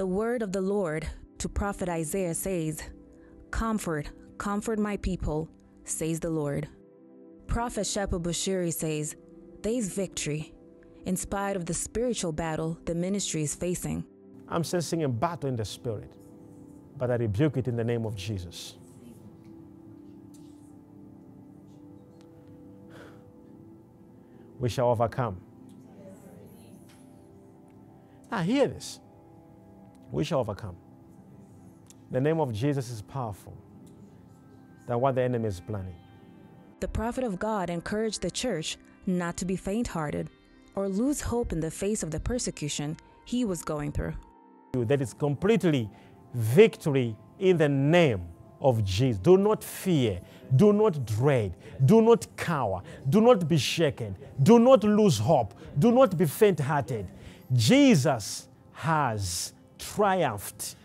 The word of the Lord to prophet Isaiah says, Comfort, comfort my people, says the Lord. Prophet Bushiri says, There's victory, in spite of the spiritual battle the ministry is facing. I'm sensing a battle in the spirit, but I rebuke it in the name of Jesus. We shall overcome. Now, hear this. We shall overcome. The name of Jesus is powerful than what the enemy is planning. The prophet of God encouraged the church not to be faint hearted or lose hope in the face of the persecution he was going through. That is completely victory in the name of Jesus. Do not fear. Do not dread. Do not cower. Do not be shaken. Do not lose hope. Do not be faint hearted. Jesus has triumphed